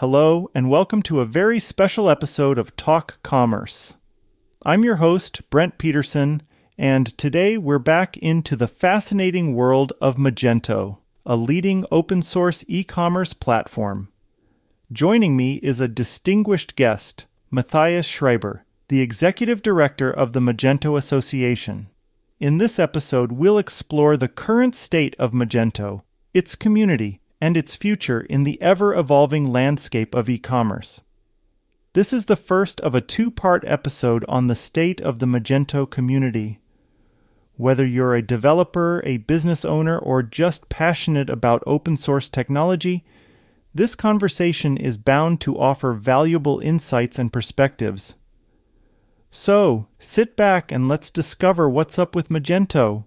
Hello, and welcome to a very special episode of Talk Commerce. I'm your host, Brent Peterson, and today we're back into the fascinating world of Magento, a leading open source e commerce platform. Joining me is a distinguished guest, Matthias Schreiber, the Executive Director of the Magento Association. In this episode, we'll explore the current state of Magento, its community, and its future in the ever evolving landscape of e commerce. This is the first of a two part episode on the state of the Magento community. Whether you're a developer, a business owner, or just passionate about open source technology, this conversation is bound to offer valuable insights and perspectives. So, sit back and let's discover what's up with Magento.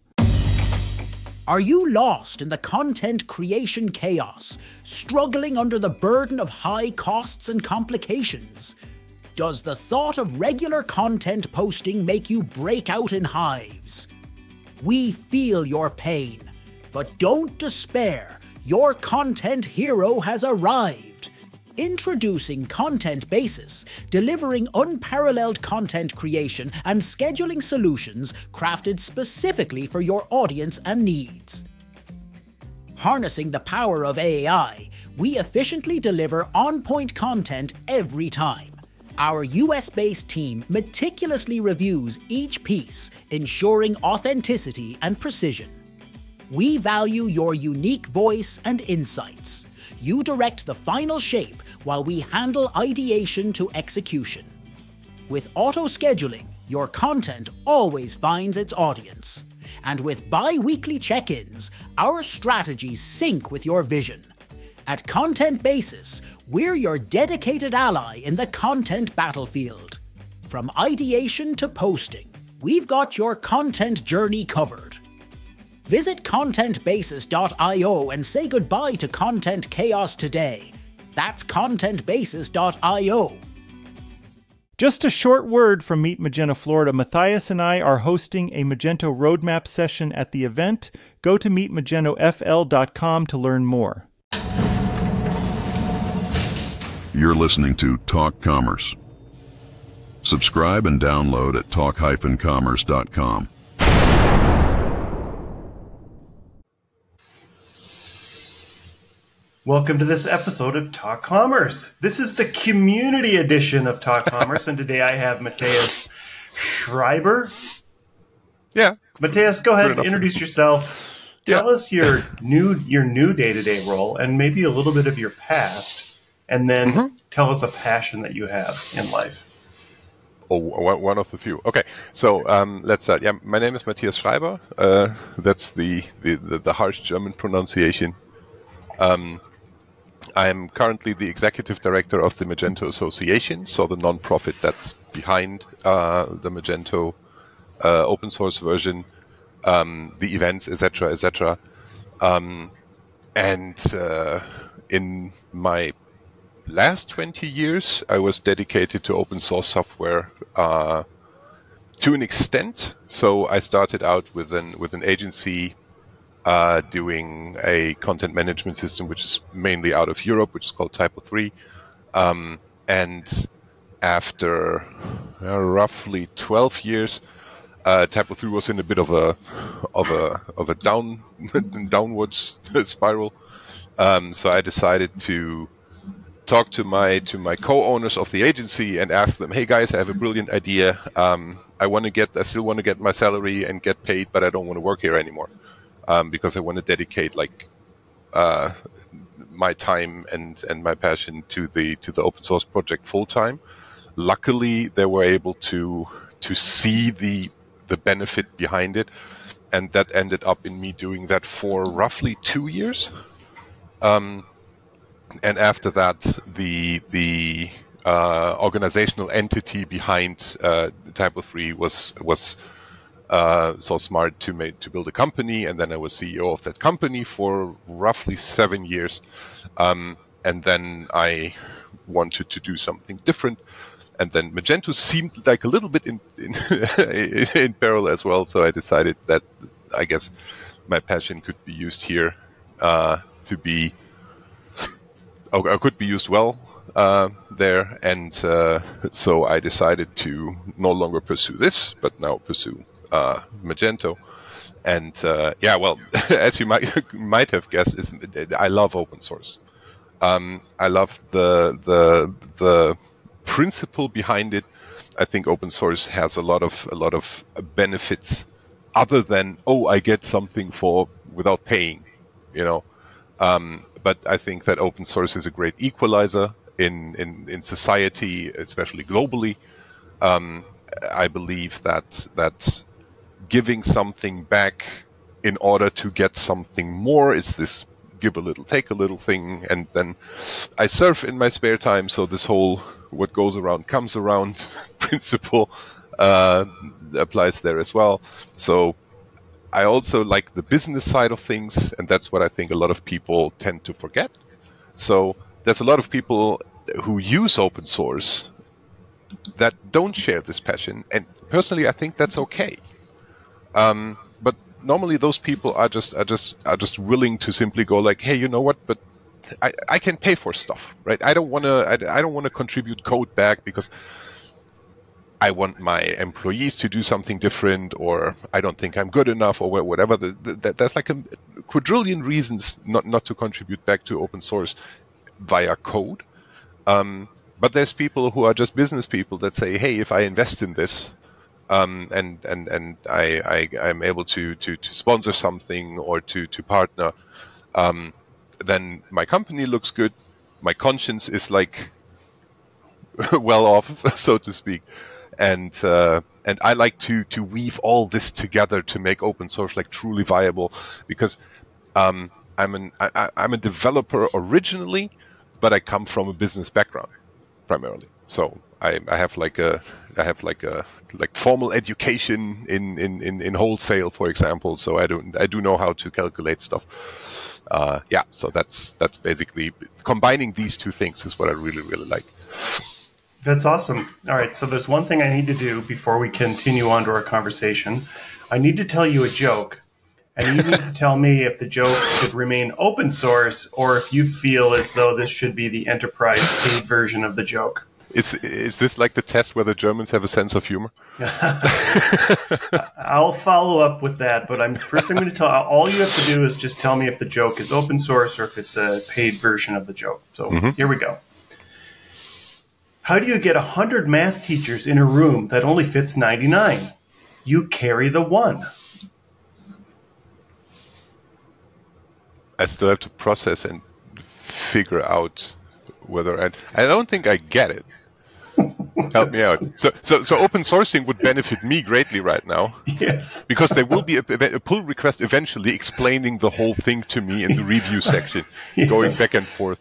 Are you lost in the content creation chaos, struggling under the burden of high costs and complications? Does the thought of regular content posting make you break out in hives? We feel your pain, but don't despair. Your content hero has arrived. Introducing Content Basis, delivering unparalleled content creation and scheduling solutions crafted specifically for your audience and needs. Harnessing the power of AI, we efficiently deliver on point content every time. Our US based team meticulously reviews each piece, ensuring authenticity and precision. We value your unique voice and insights. You direct the final shape while we handle ideation to execution. With auto scheduling, your content always finds its audience. And with bi weekly check ins, our strategies sync with your vision. At Content Basis, we're your dedicated ally in the content battlefield. From ideation to posting, we've got your content journey covered. Visit contentbasis.io and say goodbye to content chaos today that's contentbasis.io. Just a short word from Meet Magento Florida. Matthias and I are hosting a Magento roadmap session at the event. Go to meetmagentofl.com to learn more. You're listening to Talk Commerce. Subscribe and download at talk-commerce.com. Welcome to this episode of Talk Commerce. This is the community edition of Talk Commerce, and today I have Matthias Schreiber. Yeah. Matthias, go ahead and introduce yourself. Tell yeah. us your new your new day to day role, and maybe a little bit of your past, and then mm-hmm. tell us a passion that you have in life. Oh, one of the few. Okay, so um, let's start. Yeah, my name is Matthias Schreiber. Uh, that's the, the, the, the harsh German pronunciation. Um, I'm currently the executive director of the Magento Association, so the non-profit that's behind uh, the Magento uh, open source version, um, the events, etc., etc. Um, and uh, in my last 20 years, I was dedicated to open source software uh, to an extent. So I started out with an with an agency uh, doing a content management system which is mainly out of Europe, which is called Typo 3. Um, and after uh, roughly 12 years, uh, Typo 3 was in a bit of a of a of a down downwards spiral. Um, so I decided to talk to my to my co-owners of the agency and ask them, "Hey guys, I have a brilliant idea. Um, I want to get, I still want to get my salary and get paid, but I don't want to work here anymore." Um, because I want to dedicate like uh, my time and and my passion to the to the open source project full time. Luckily, they were able to to see the the benefit behind it, and that ended up in me doing that for roughly two years. Um, and after that, the the uh, organizational entity behind uh, Typo Three was was uh, so smart to make to build a company, and then I was CEO of that company for roughly seven years, um, and then I wanted to do something different, and then Magento seemed like a little bit in in, in parallel as well, so I decided that I guess my passion could be used here uh, to be or could be used well uh, there, and uh, so I decided to no longer pursue this, but now pursue uh, Magento. And uh, yeah, well, as you might might have guessed, is I love open source. Um, I love the the the principle behind it. I think open source has a lot of a lot of benefits, other than oh, I get something for without paying, you know. Um, but I think that open source is a great equalizer in in, in society, especially globally. Um, I believe that that giving something back in order to get something more is this give a little, take a little thing, and then I surf in my spare time. So this whole what goes around comes around principle uh, applies there as well. So I also like the business side of things, and that's what I think a lot of people tend to forget. So there's a lot of people who use open source that don't share this passion, and personally, I think that's okay. Um, but normally, those people are just are just are just willing to simply go like, "Hey, you know what? But I, I can pay for stuff, right? I don't want to I, I don't want to contribute code back because I want my employees to do something different, or I don't think I'm good enough, or whatever. The, the, there's like a quadrillion reasons not, not to contribute back to open source via code. Um, but there's people who are just business people that say, "Hey, if I invest in this, um, and and and I, I am able to, to to sponsor something or to to partner, um, then my company looks good. My conscience is like well off, so to speak." and uh, and I like to to weave all this together to make open source like truly viable because um, I'm an I, I'm a developer originally, but I come from a business background primarily. So I, I have like a I have like a like formal education in, in, in, in wholesale, for example. So I don't I do know how to calculate stuff. Uh, yeah, so that's that's basically combining these two things is what I really really like. That's awesome. All right, so there's one thing I need to do before we continue on to our conversation. I need to tell you a joke, and you need to tell me if the joke should remain open source or if you feel as though this should be the enterprise paid version of the joke. Is is this like the test whether Germans have a sense of humor? I'll follow up with that, but I'm first. I'm going to tell. All you have to do is just tell me if the joke is open source or if it's a paid version of the joke. So mm-hmm. here we go. How do you get 100 math teachers in a room that only fits 99? You carry the one. I still have to process and figure out whether I. I don't think I get it. Help me out. So, so, so open sourcing would benefit me greatly right now. Yes. Because there will be a, a pull request eventually explaining the whole thing to me in the review section, yes. going back and forth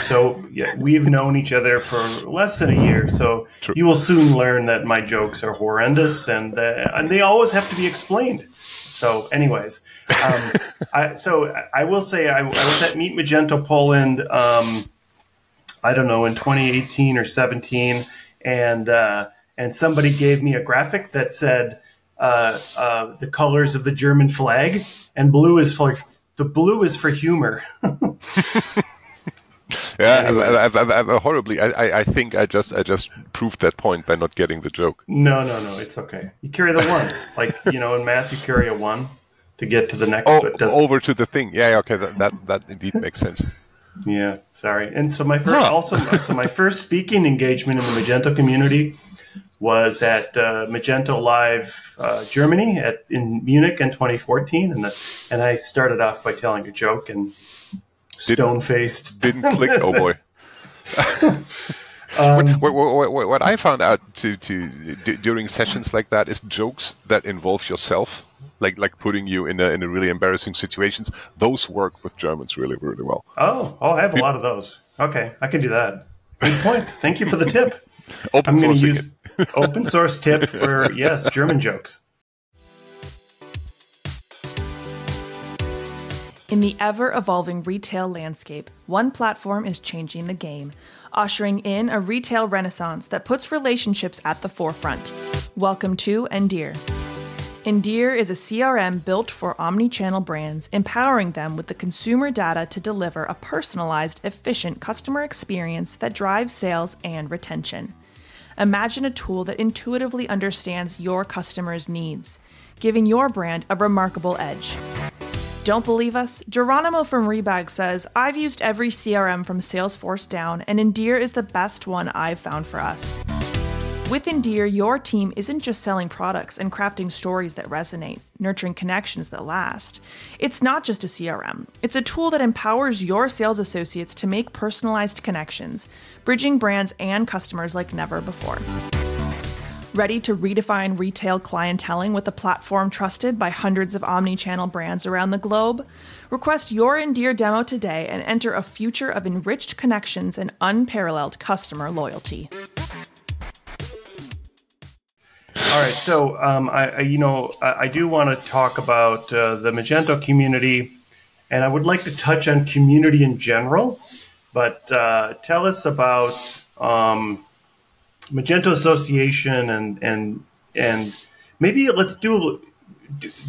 so yeah, we've known each other for less than a year. So True. you will soon learn that my jokes are horrendous, and uh, and they always have to be explained. So, anyways, um, I, so I will say I, I, was at Meet Magento Poland. Um, I don't know in 2018 or 17, and uh, and somebody gave me a graphic that said uh, uh the colors of the German flag, and blue is for the blue is for humor. yeah, I've, I've, I've, horribly. I, I think I just I just proved that point by not getting the joke. No, no, no. It's okay. You carry the one, like you know, in math, you carry a one to get to the next. Oh, over to the thing. Yeah, okay. That that, that indeed makes sense. Yeah, sorry. And so my first, huh. also, so my first speaking engagement in the Magento community was at uh, Magento Live uh, Germany at in Munich in 2014, and the, and I started off by telling a joke and stone faced. Didn't, didn't click. Oh boy. um, what, what, what, what, I found out to, to d- during sessions like that is jokes that involve yourself, like like putting you in a in a really embarrassing situations. Those work with Germans really really well. Oh, oh, I have a lot of those. Okay, I can do that. Good point. Thank you for the tip. Open I'm going to use open source tip for yes German jokes. In the ever evolving retail landscape, one platform is changing the game, ushering in a retail renaissance that puts relationships at the forefront. Welcome to Endear. Endear is a CRM built for omni-channel brands, empowering them with the consumer data to deliver a personalized, efficient customer experience that drives sales and retention. Imagine a tool that intuitively understands your customers' needs, giving your brand a remarkable edge. Don't believe us? Geronimo from Rebag says, I've used every CRM from Salesforce down, and Endear is the best one I've found for us. With Endear, your team isn't just selling products and crafting stories that resonate, nurturing connections that last. It's not just a CRM, it's a tool that empowers your sales associates to make personalized connections, bridging brands and customers like never before. Ready to redefine retail clienteling with a platform trusted by hundreds of omni channel brands around the globe? Request your Endear demo today and enter a future of enriched connections and unparalleled customer loyalty. All right, so um, I, I, you know, I, I do want to talk about uh, the Magento community, and I would like to touch on community in general. But uh, tell us about um, Magento Association and and and maybe let's do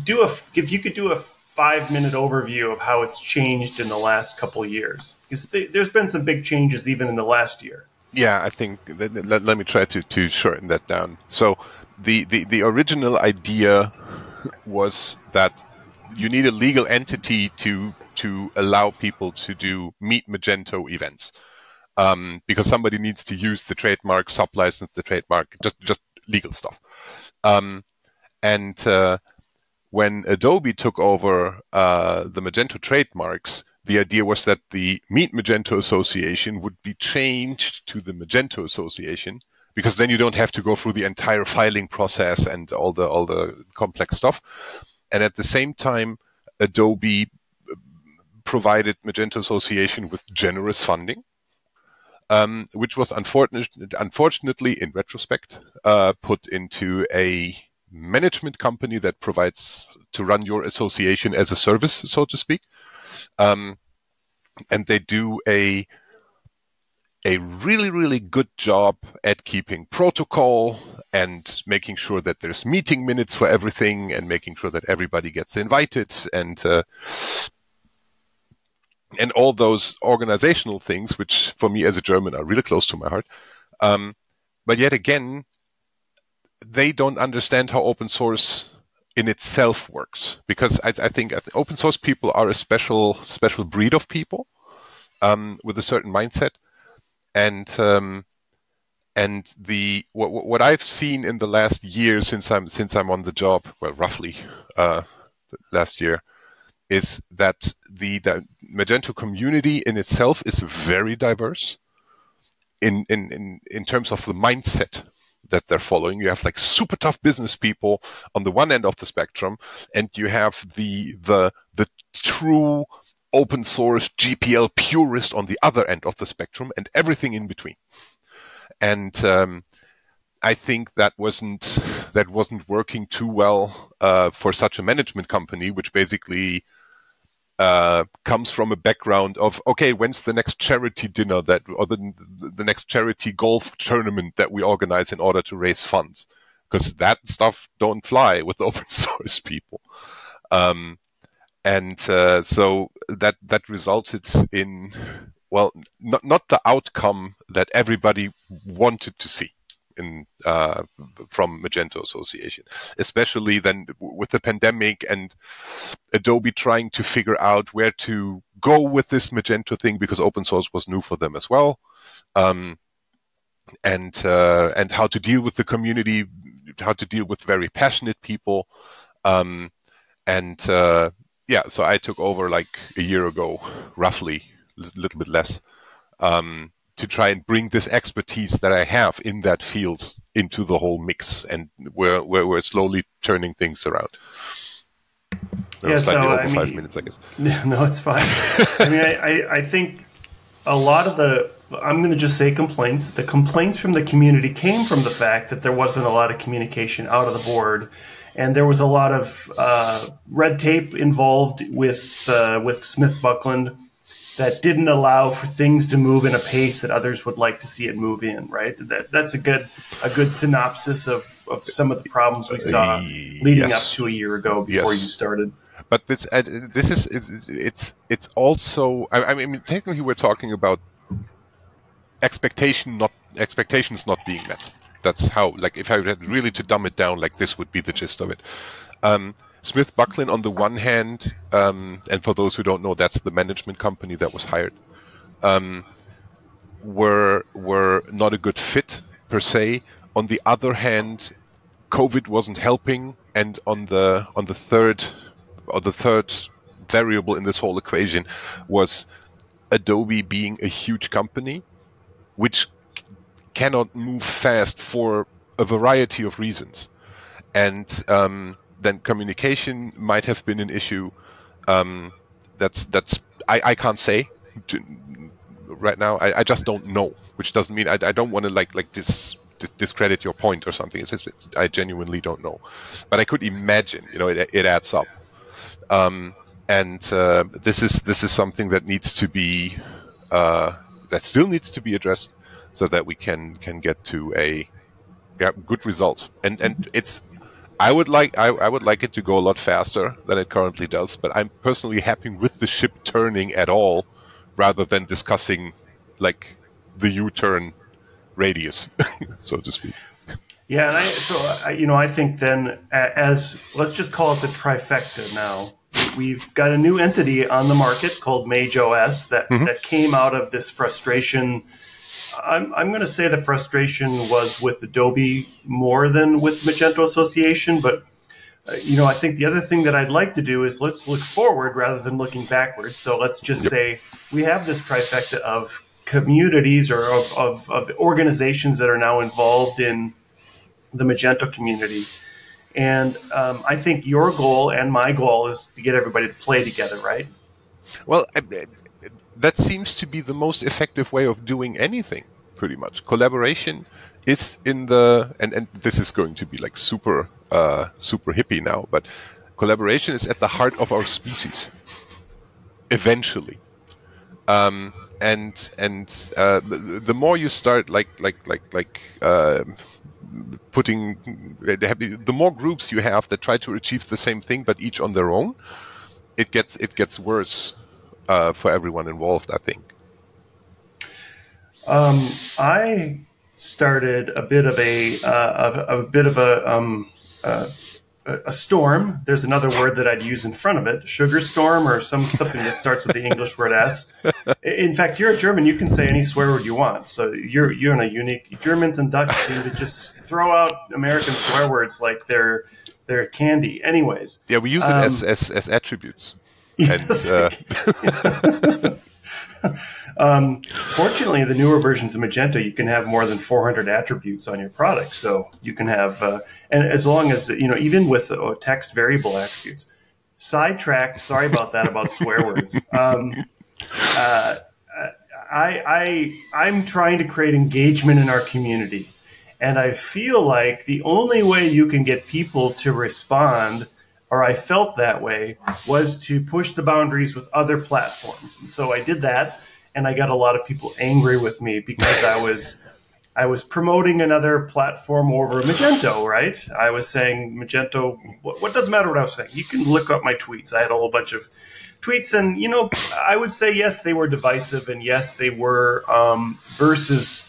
do a if you could do a five minute overview of how it's changed in the last couple years because th- there's been some big changes even in the last year. Yeah, I think let, let, let me try to, to shorten that down. So the, the, the original idea was that you need a legal entity to to allow people to do meet Magento events. Um, because somebody needs to use the trademark, sub-license the trademark, just just legal stuff. Um, and uh, when Adobe took over uh, the Magento trademarks, the idea was that the Meet Magento Association would be changed to the Magento Association, because then you don't have to go through the entire filing process and all the all the complex stuff. And at the same time, Adobe provided Magento Association with generous funding, um, which was unfortunate, unfortunately, in retrospect, uh, put into a management company that provides to run your association as a service, so to speak. Um, and they do a a really, really good job at keeping protocol and making sure that there's meeting minutes for everything and making sure that everybody gets invited and uh, and all those organizational things, which for me as a German are really close to my heart. Um, but yet again, they don't understand how open source in itself works because I, I think open source people are a special special breed of people um, with a certain mindset and um, and the what, what I've seen in the last year since I'm since I'm on the job, well, roughly uh, last year, is that the, the Magento community in itself is very diverse. In, in, in, in terms of the mindset that they're following. You have like super tough business people on the one end of the spectrum, and you have the the the true open source GPL purist on the other end of the spectrum and everything in between. And um, I think that wasn't that wasn't working too well uh, for such a management company, which basically uh, comes from a background of okay, when's the next charity dinner that or the the next charity golf tournament that we organize in order to raise funds? Because that stuff don't fly with open source people. Um, and uh, so that that resulted in well not not the outcome that everybody wanted to see in uh, from Magento Association, especially then with the pandemic and Adobe trying to figure out where to go with this Magento thing because open source was new for them as well, um, and uh, and how to deal with the community, how to deal with very passionate people, um, and uh, yeah, so I took over like a year ago, roughly, a little bit less, um, to try and bring this expertise that I have in that field into the whole mix, and we're we're, we're slowly turning things around. That yeah, so I mean, five minutes, I guess. No, it's fine. I mean, I, I, I think a lot of the I'm going to just say complaints. The complaints from the community came from the fact that there wasn't a lot of communication out of the board and there was a lot of uh, red tape involved with uh, with Smith Bucklin, that didn't allow for things to move in a pace that others would like to see it move in. Right. That, that's a good a good synopsis of, of some of the problems we saw leading yes. up to a year ago before Yes. you started. but this uh, this is it's it's, it's also I, I mean technically we're talking about expectation not expectations not being met that's how like if i had really to dumb it down like this would be the gist of it um, smith bucklin on the one hand um, and for those who don't know that's the management company that was hired um, were were not a good fit per se on the other hand covid wasn't helping and on the on the third or the third variable in this whole equation was Adobe being a huge company, which cannot move fast for a variety of reasons. And um, then communication might have been an issue. Um, that's that's I, I can't say to, right now. I, I just don't know, which doesn't mean I, I don't want to like like dis- discredit your point or something. It's just it's, I genuinely don't know, but I could imagine. You know, it, it adds up um, and uh, this is this is something that needs to be uh, that still needs to be addressed so that we can can get to a yeah, good result. And and it's I would like I, I would like it to go a lot faster than it currently does, but I'm personally happy with the ship turning at all, rather than discussing like the U-turn radius, so to speak. Yeah, and I so I, you know I think then as let's just call it the trifecta now. We've got a new entity on the market called Mage OS that mm-hmm. that came out of this frustration. I'm I'm going to say the frustration was with Adobe more than with Magento Association, but uh, you know I think the other thing that I'd like to do is let's look forward rather than looking backwards. So let's just say we have this trifecta of communities or of, of, of organizations that are now involved in the Magento community. And um, I think your goal and my goal is to get everybody to play together, right? Well, that seems to be the most effective way of doing anything, pretty much. Collaboration is in the and, and this is going to be like super uh, super hippie now, but collaboration is at the heart of our species. Eventually, um, and and uh, the, the more you start like like like like uh, putting the more groups you have that try to achieve the same thing but each on their own, it gets it gets worse uh, for everyone involved. I think. Um, I started a bit of a uh, of, a bit of a um, uh, a storm. There's another word that I'd use in front of it, sugar storm, or some something that starts with the English word S. In fact, you're a German. You can say any swear word you want. So you're you're in a unique. Germans and Dutch seem to just throw out American swear words like they're they're candy. Anyways, Yeah, we use it as, as as attributes. And uh, um, fortunately, the newer versions of Magento, you can have more than 400 attributes on your product. So you can have, uh, and as long as, you know, even with uh, text variable attributes. Sidetrack, sorry about that, about swear words. Um, uh, I, I, I'm trying to create engagement in our community. And I feel like the only way you can get people to respond or I felt that way, was to push the boundaries with other platforms. And so I did that, and I got a lot of people angry with me because I was. I was promoting another platform over Magento, right? I was saying Magento. What, what doesn't matter what I was saying. You can look up my tweets. I had a whole bunch of tweets, and you know, I would say yes, they were divisive, and yes, they were um, versus,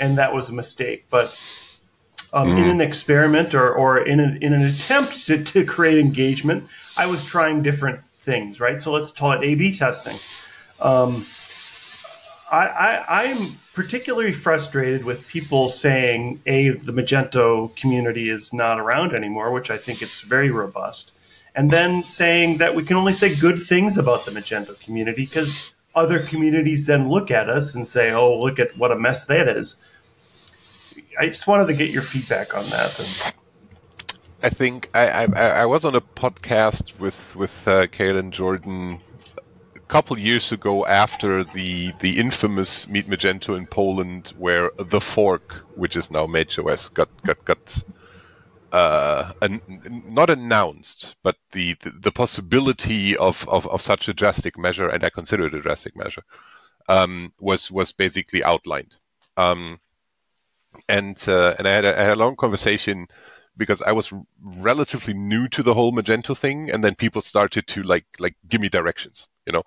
and that was a mistake. But um, in an experiment or, or in, an in an attempt to, to create engagement, I was trying different things, right? So let's call it A B testing. Um, I, I, I'm particularly frustrated with people saying, A, the Magento community is not around anymore, which I think it's very robust, and then saying that we can only say good things about the Magento community because other communities then look at us and say, oh, look at what a mess that is. I just wanted to get your feedback on that. And I think I, I I was on a podcast with with uh, Jordan a couple years ago after the the infamous Meet Magento in Poland, where the fork, which is now MageOS, got got got uh, an, not announced, but the, the, the possibility of, of, of, such a drastic measure, and I consider it a drastic measure, um, was was basically outlined. Um, and uh, and I had, a, I had a long conversation because I was relatively new to the whole Magento thing, and then people started to like like give me directions, you know,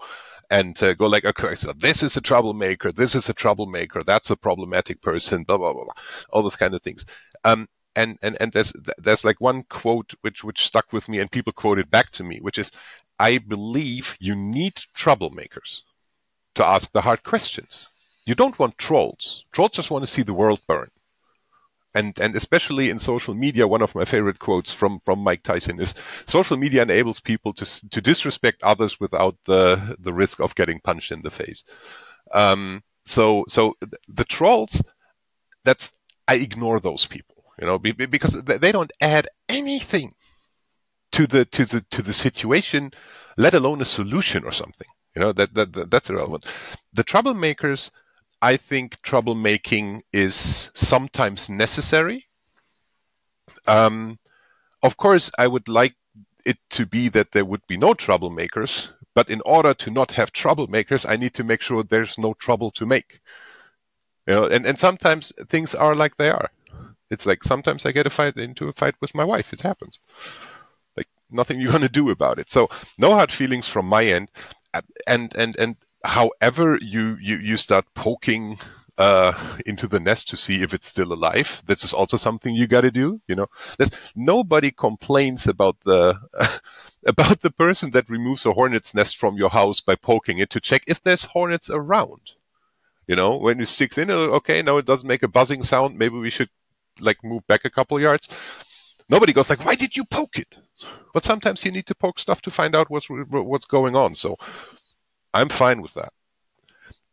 and uh, go like, okay, so this is a troublemaker, this is a troublemaker, that's a problematic person, blah blah blah, blah all those kind of things. Um, and and and there's there's like one quote which which stuck with me, and people quoted back to me, which is, I believe you need troublemakers to ask the hard questions. You don't want trolls. Trolls just want to see the world burn and and especially in social media, one of my favorite quotes from from Mike Tyson is social media enables people to to disrespect others without the the risk of getting punched in the face. Um, so so the trolls, that's I ignore those people, you know, because they don't add anything to the to the to the situation, let alone a solution or something. You know that, that, that that's irrelevant. The troublemakers I think troublemaking is sometimes necessary. Um, of course, I would like it to be that there would be no troublemakers, but in order to not have troublemakers, I need to make sure there's no trouble to make. You know, and, and sometimes things are like they are. It's like sometimes I get a fight into a fight with my wife. It happens. Like nothing you're gonna do about it. So no hard feelings from my end. And and and however you, you, you start poking uh, into the nest to see if it's still alive. This is also something you got to do. You know, There's, nobody complains about the about the person that removes a hornet's nest from your house by poking it to check if there's hornets around. You know, when it sticks in, uh, okay, now it doesn't make a buzzing sound. Maybe we should like move back a couple yards. Nobody goes like, why did you poke it? But sometimes you need to poke stuff to find out what's what's going on. So I'm fine with that.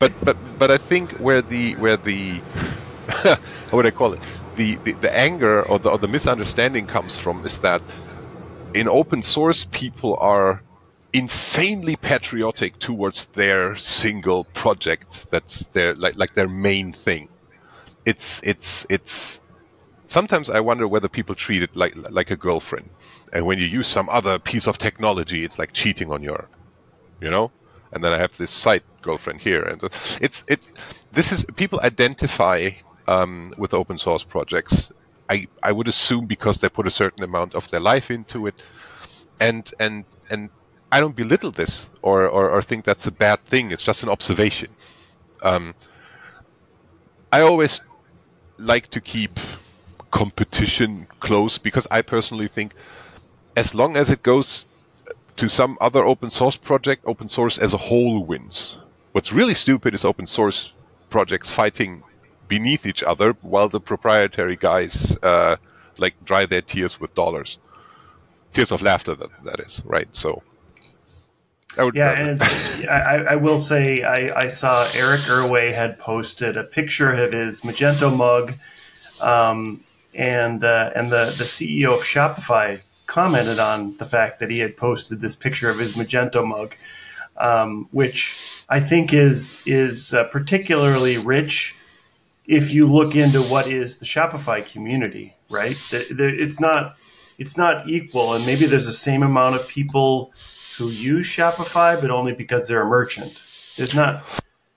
But but but I think where the where the how would I call it? The, the, the anger or the, or the misunderstanding comes from is that in open source people are insanely patriotic towards their single project that's their like like their main thing. It's it's it's sometimes i wonder whether people treat it like like a girlfriend. And when you use some other piece of technology it's like cheating on your you know and then I have this side girlfriend here, and it's it's this is people identify um, with open source projects. I I would assume because they put a certain amount of their life into it, and and and I don't belittle this or or, or think that's a bad thing. It's just an observation. Um, I always like to keep competition close because I personally think as long as it goes to some other open source project, open source as a whole wins. What's really stupid is open source projects fighting beneath each other while the proprietary guys uh, like dry their tears with dollars, tears of laughter. That that is right. So. Would, yeah, and I, I, will say I, I, saw Eric Irway had posted a picture of his Magento mug, um, and uh, and the the CEO of Shopify commented on the fact that he had posted this picture of his Magento mug, um, which I think is is uh, particularly rich if you look into what is the Shopify community. Right, the, the, it's not it's not equal, and maybe there's the same amount of people who use Shopify, but only because they're a merchant. There's not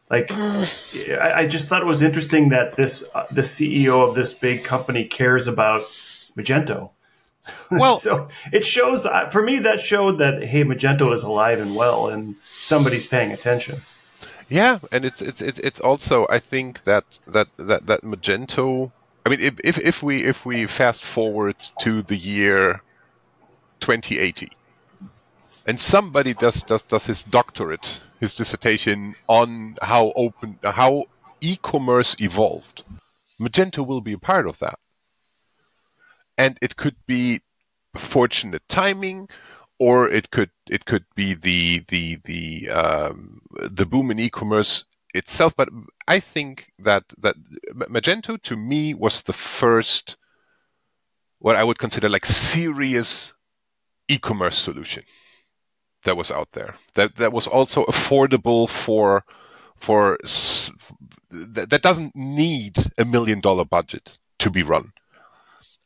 like I, I just thought it was interesting that this uh, the CEO of this big company cares about Magento well, so it shows uh, for me that showed that hey, Magento is alive and well, and somebody's paying attention. Yeah, and it's it's it's, it's also I think that that that that Magento. I mean, if if we if we fast forward to the year 2080, and somebody does does does his doctorate, his dissertation on how open how e-commerce evolved, Magento will be a part of that and it could be fortunate timing or it could it could be the the the um, the boom in e-commerce itself. But i think that that magento to me was the first what i would consider like serious e-commerce solution that was out there that that was also affordable for for that, that doesn't need a million dollar budget to be run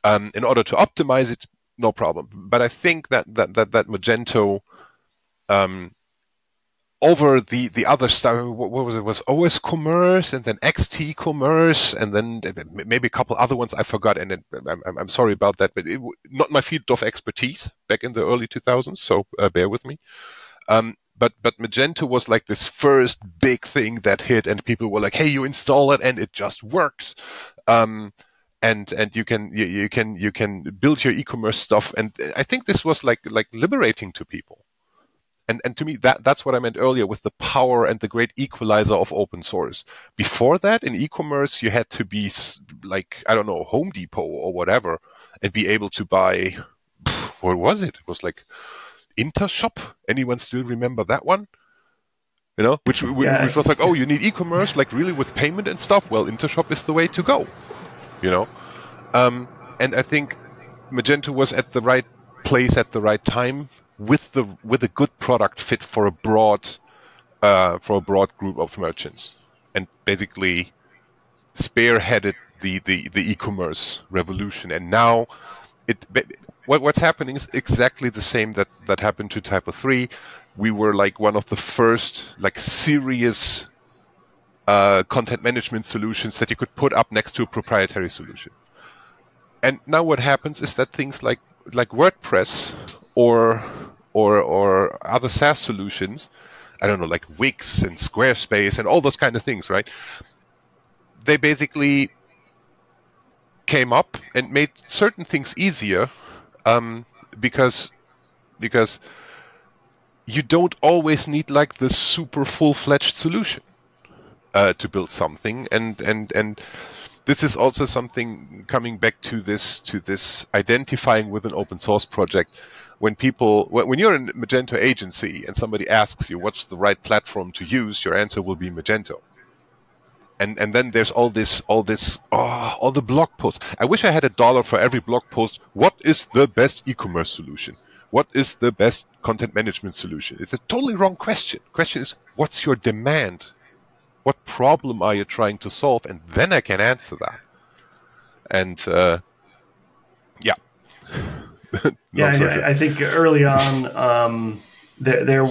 Um, in order to optimize it, no problem. But I think that that that, that Magento um, over the the other stuff. What, what, was it? Was OS Commerce and then XT Commerce and then maybe a couple other ones I forgot. And I'm, I'm, sorry about that, but it, not my field of expertise back in the early 2000s. So uh, bear with me. Um, but but Magento was like this first big thing that hit, and people were like, "Hey, you install it, and it just works." Um, and and you can you, you can you can build your e-commerce stuff, and I think this was like like liberating to people and and to me that that's what I meant earlier with the power and the great equalizer of open source. Before that, in e-commerce, you had to be like I don't know Home Depot or whatever, and be able to buy. What was it? It was like Intershop. Anyone still remember that one? You know, which, yeah. which was like, oh, you need e-commerce, like really with payment and stuff. Well, Intershop is the way to go. You know, um, and I think Magento was at the right place at the right time with the with a good product fit for a broad uh, for a broad group of merchants, and basically spearheaded the, the, the e-commerce revolution. And now, it what, what's happening is exactly the same that that happened to Typo three. We were like one of the first like serious uh, content management solutions that you could put up next to a proprietary solution. And now what happens is that things like like WordPress or or or other SaaS solutions, I don't know, like Wix and Squarespace and all those kind of things, right? They basically came up and made certain things easier um, because because you don't always need like the super full-fledged solution uh, to build something. And and and this is also something coming back to this to this identifying with an open source project. When people when you're in a magento agency and somebody asks you what's the right platform to use? your answer will be magento. And and then there's all this all this oh, all the blog posts. I wish i had a dollar for every blog post. What is the best e-commerce solution? What is the best content management solution? It's a totally wrong question. Question is what's your demand what problem are you trying to solve? And then I can answer that. And uh, yeah. yeah, I, I, think early on, um, there, there,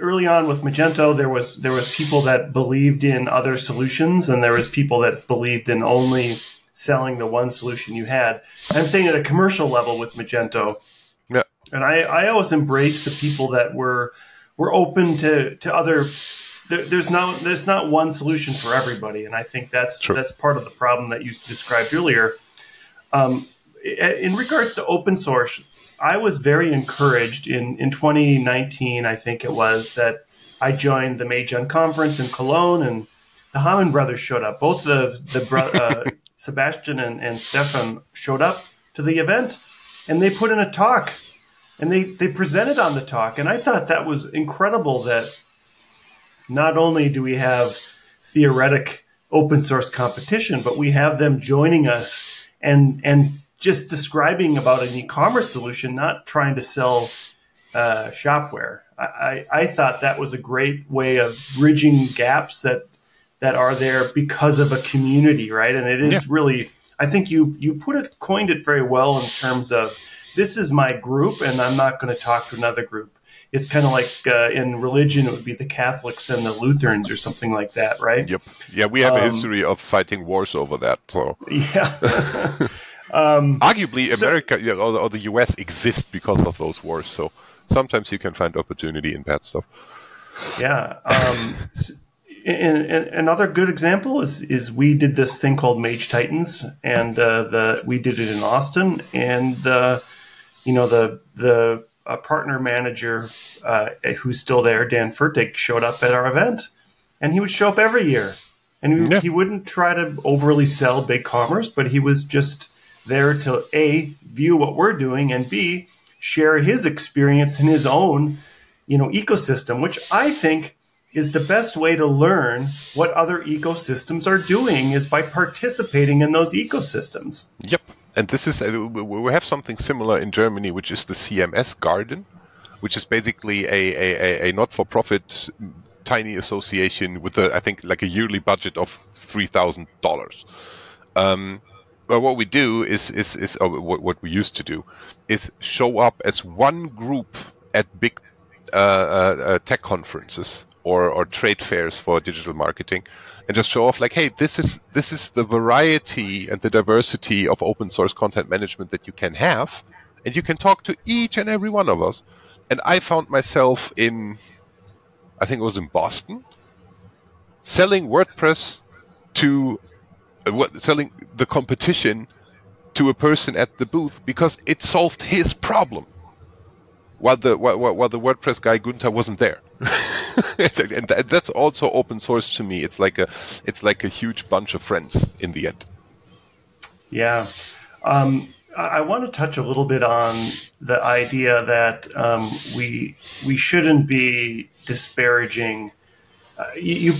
early on with Magento, there was there was people that believed in other solutions, and there was people that believed in only selling the one solution you had. I'm saying at a commercial level with Magento. Yeah. And I, I always embraced the people that were were open to, to other there, there's not there's not one solution for everybody, and I think that's True. that's part of the problem that you described earlier. Um, in regards to open source, I was very encouraged in in 2019. I think it was that I joined the MageUnconference in Cologne, and the Hamann brothers showed up. Both the the uh, Sebastian and, and Stefan showed up to the event, and they put in a talk, and they they presented on the talk, and I thought that was incredible that not only do we have theoretic open source competition, but we have them joining us and and just describing about an e-commerce solution, not trying to sell uh, shopware. I, I, thought that was a great way of bridging gaps that that are there because of a community, right? And it is yeah. really, I think you you put it coined it very well in terms of this is my group, and I'm not going to talk to another group it's kind of like uh, in religion, it would be the Catholics and the Lutherans or something like that, right? Yep. Yeah, we have um, a history of fighting wars over that. So yeah. um, Arguably, America so, or, or, the US exist because of those wars. So sometimes you can find opportunity in bad stuff. Yeah. Um, and, and, another good example is is we did this thing called Mage Titans, and uh, the we did it in Austin, and the you know the the a partner manager uh, who's still there, Dan Furtick, showed up at our event, and he would show up every year, and he, yeah. he wouldn't try to overly sell BigCommerce, but he was just there to a view what we're doing and b share his experience in his own you know ecosystem, which I think is the best way to learn what other ecosystems are doing is by participating in those ecosystems. Yep and this is uh, we have something similar in Germany, which is the CMS Garden, which is basically a, a, a not-for-profit tiny association with a, I think like a yearly budget of three thousand um, dollars. But what we do is is is oh, what, what we used to do is show up as one group at big uh, uh, uh, tech conferences or, or trade fairs for digital marketing and just show off like hey this is this is the variety and the diversity of open source content management that you can have and you can talk to each and every one of us and i found myself in i think it was in boston selling wordpress to uh, selling the competition to a person at the booth because it solved his problem while the while, while the WordPress guy Gunther wasn't there. and that's also open source to me. It's like a it's like a huge bunch of friends in the end. Yeah. Um, I want to touch a little bit on the idea that um, we we shouldn't be disparaging. Uh, you, you,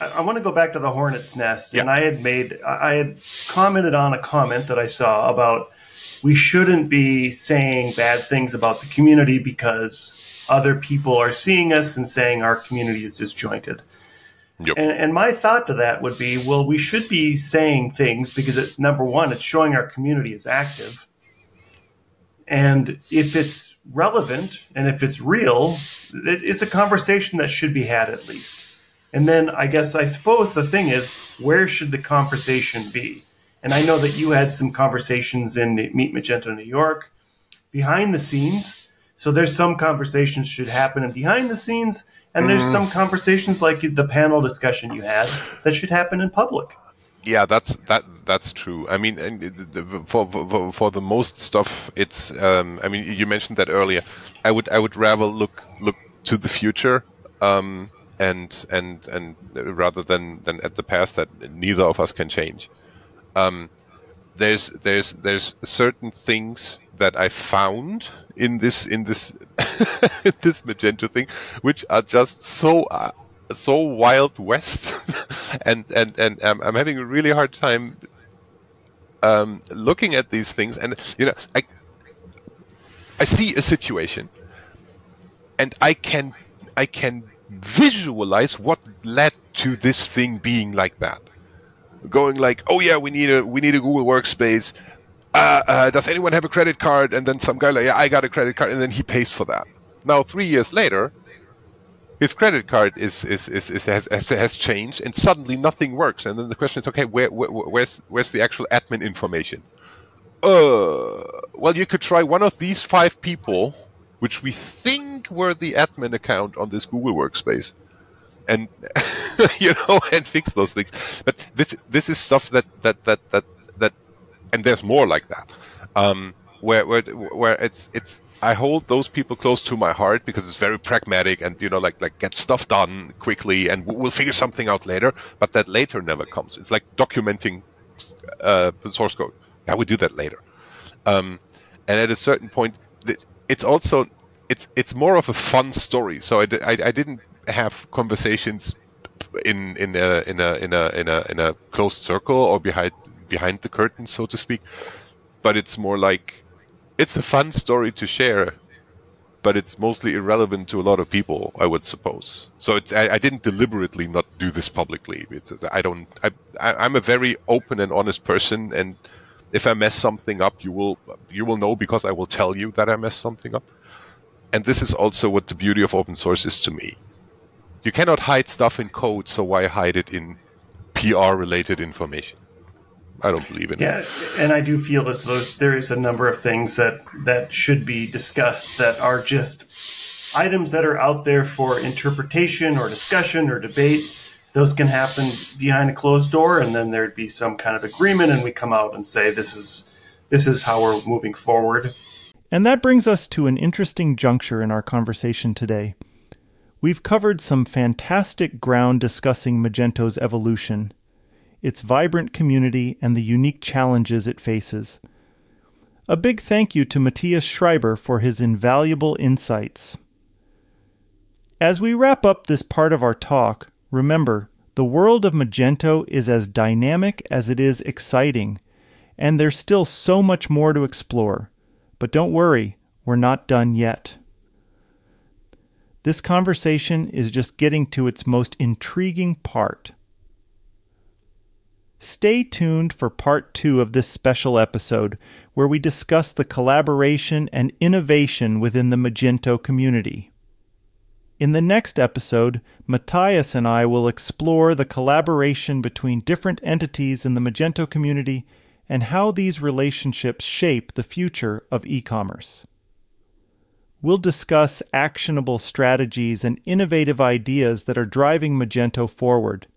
I want to go back to the hornet's nest, yeah. and I had made I had commented on a comment that I saw about we shouldn't be saying bad things about the community because other people are seeing us and saying our community is disjointed. Yep. And, and, my thought to that would be, well, we should be saying things because it, number one, it's showing our community is active, and if it's relevant and if it's real, it, it's a conversation that should be had at least. And then I guess I suppose the thing is, where should the conversation be? And I know that you had some conversations in Meet Magento New York behind the scenes. So there's some conversations should happen in behind the scenes, and there's mm. some conversations like the panel discussion you had that should happen in public. Yeah, that's that that's true. I mean, for for, for the most stuff, it's. Um, I mean, you mentioned that earlier. I would I would rather look look to the future. Um, and and and rather than than at the past that neither of us can change um, there's there's there's certain things that I found in this in this this Magento thing, which are just so uh, so wild west, and and and um, I'm having a really hard time um, looking at these things, and you know I I see a situation, and I can I can visualize what led to this thing being like that. Going like, "Oh yeah, we need a we need a Google Workspace. Uh, uh, does anyone have a credit card?" And then some guy like, "Yeah, I got a credit card," and then he pays for that. Now three years later, his credit card is, is, is, is has, has, has changed, and suddenly nothing works. And then the question is, okay, where, where where's where's the actual admin information? Uh, well, you could try one of these five people, which we think were the admin account on this Google Workspace and you know and fix those things but this this is stuff that that that that that and there's more like that. Um, where where where it's it's I hold those people close to my heart because it's very pragmatic and you know like like get stuff done quickly and we'll figure something out later but that later never comes. It's like documenting uh, the source code. Yeah we do that later. Um, and at a certain point it's also it's it's more of a fun story. So I, I, I didn't have conversations in in a in a in a in a in a closed circle or behind behind the curtain, so to speak. But it's more like it's a fun story to share, but it's mostly irrelevant to a lot of people, I would suppose. So it's I, I didn't deliberately not do this publicly. It's I don't I, I I'm a very open and honest person, and if I mess something up, you will you will know because I will tell you that I messed something up. And this is also what the beauty of open source is to me you cannot hide stuff in code, so why hide it in PR related information? I don't believe in yeah, it. Yeah, and I do feel as though there is a number of things that that should be discussed that are just items that are out there for interpretation or discussion or debate. Those can happen behind a closed door, and then there'd be some kind of agreement, and we come out and say this is this is how we're moving forward. And that brings us to an interesting juncture in our conversation today. We've covered some fantastic ground discussing Magento's evolution, its vibrant community, and the unique challenges it faces. A big thank you to Matthias Schreiber for his invaluable insights. As we wrap up this part of our talk, remember the world of Magento is as dynamic as it is exciting, and there's still so much more to explore. But don't worry, we're not done yet. This conversation is just getting to its most intriguing part. Stay tuned for part two of this special episode, where we discuss the collaboration and innovation within the Magento community. In the next episode, Matthias and I will explore the collaboration between different entities in the Magento community and how these relationships shape the future of e commerce. We'll discuss actionable strategies and innovative ideas that are driving Magento forward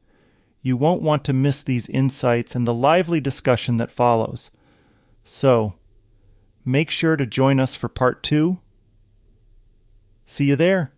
you won't want to miss these insights and the lively discussion that follows. So, make sure to join us for part two. See you there.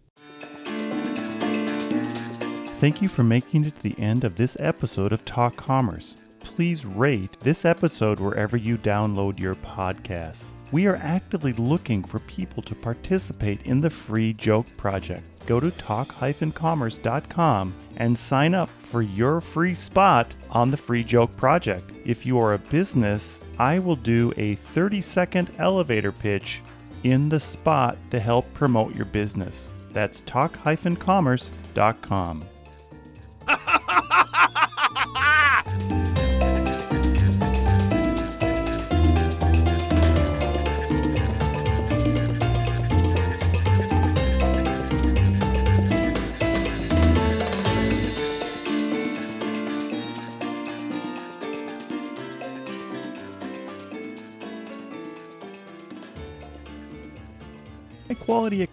Thank you for making it to the end of this episode of Talk Commerce. Please rate this episode wherever you download your podcasts. We are actively looking for people to participate in the free joke project go to talk-commerce.com and sign up for your free spot on the Free Joke Project. If you are a business, I will do a 30 second elevator pitch in the spot to help promote your business. That's talk-commerce.com. quality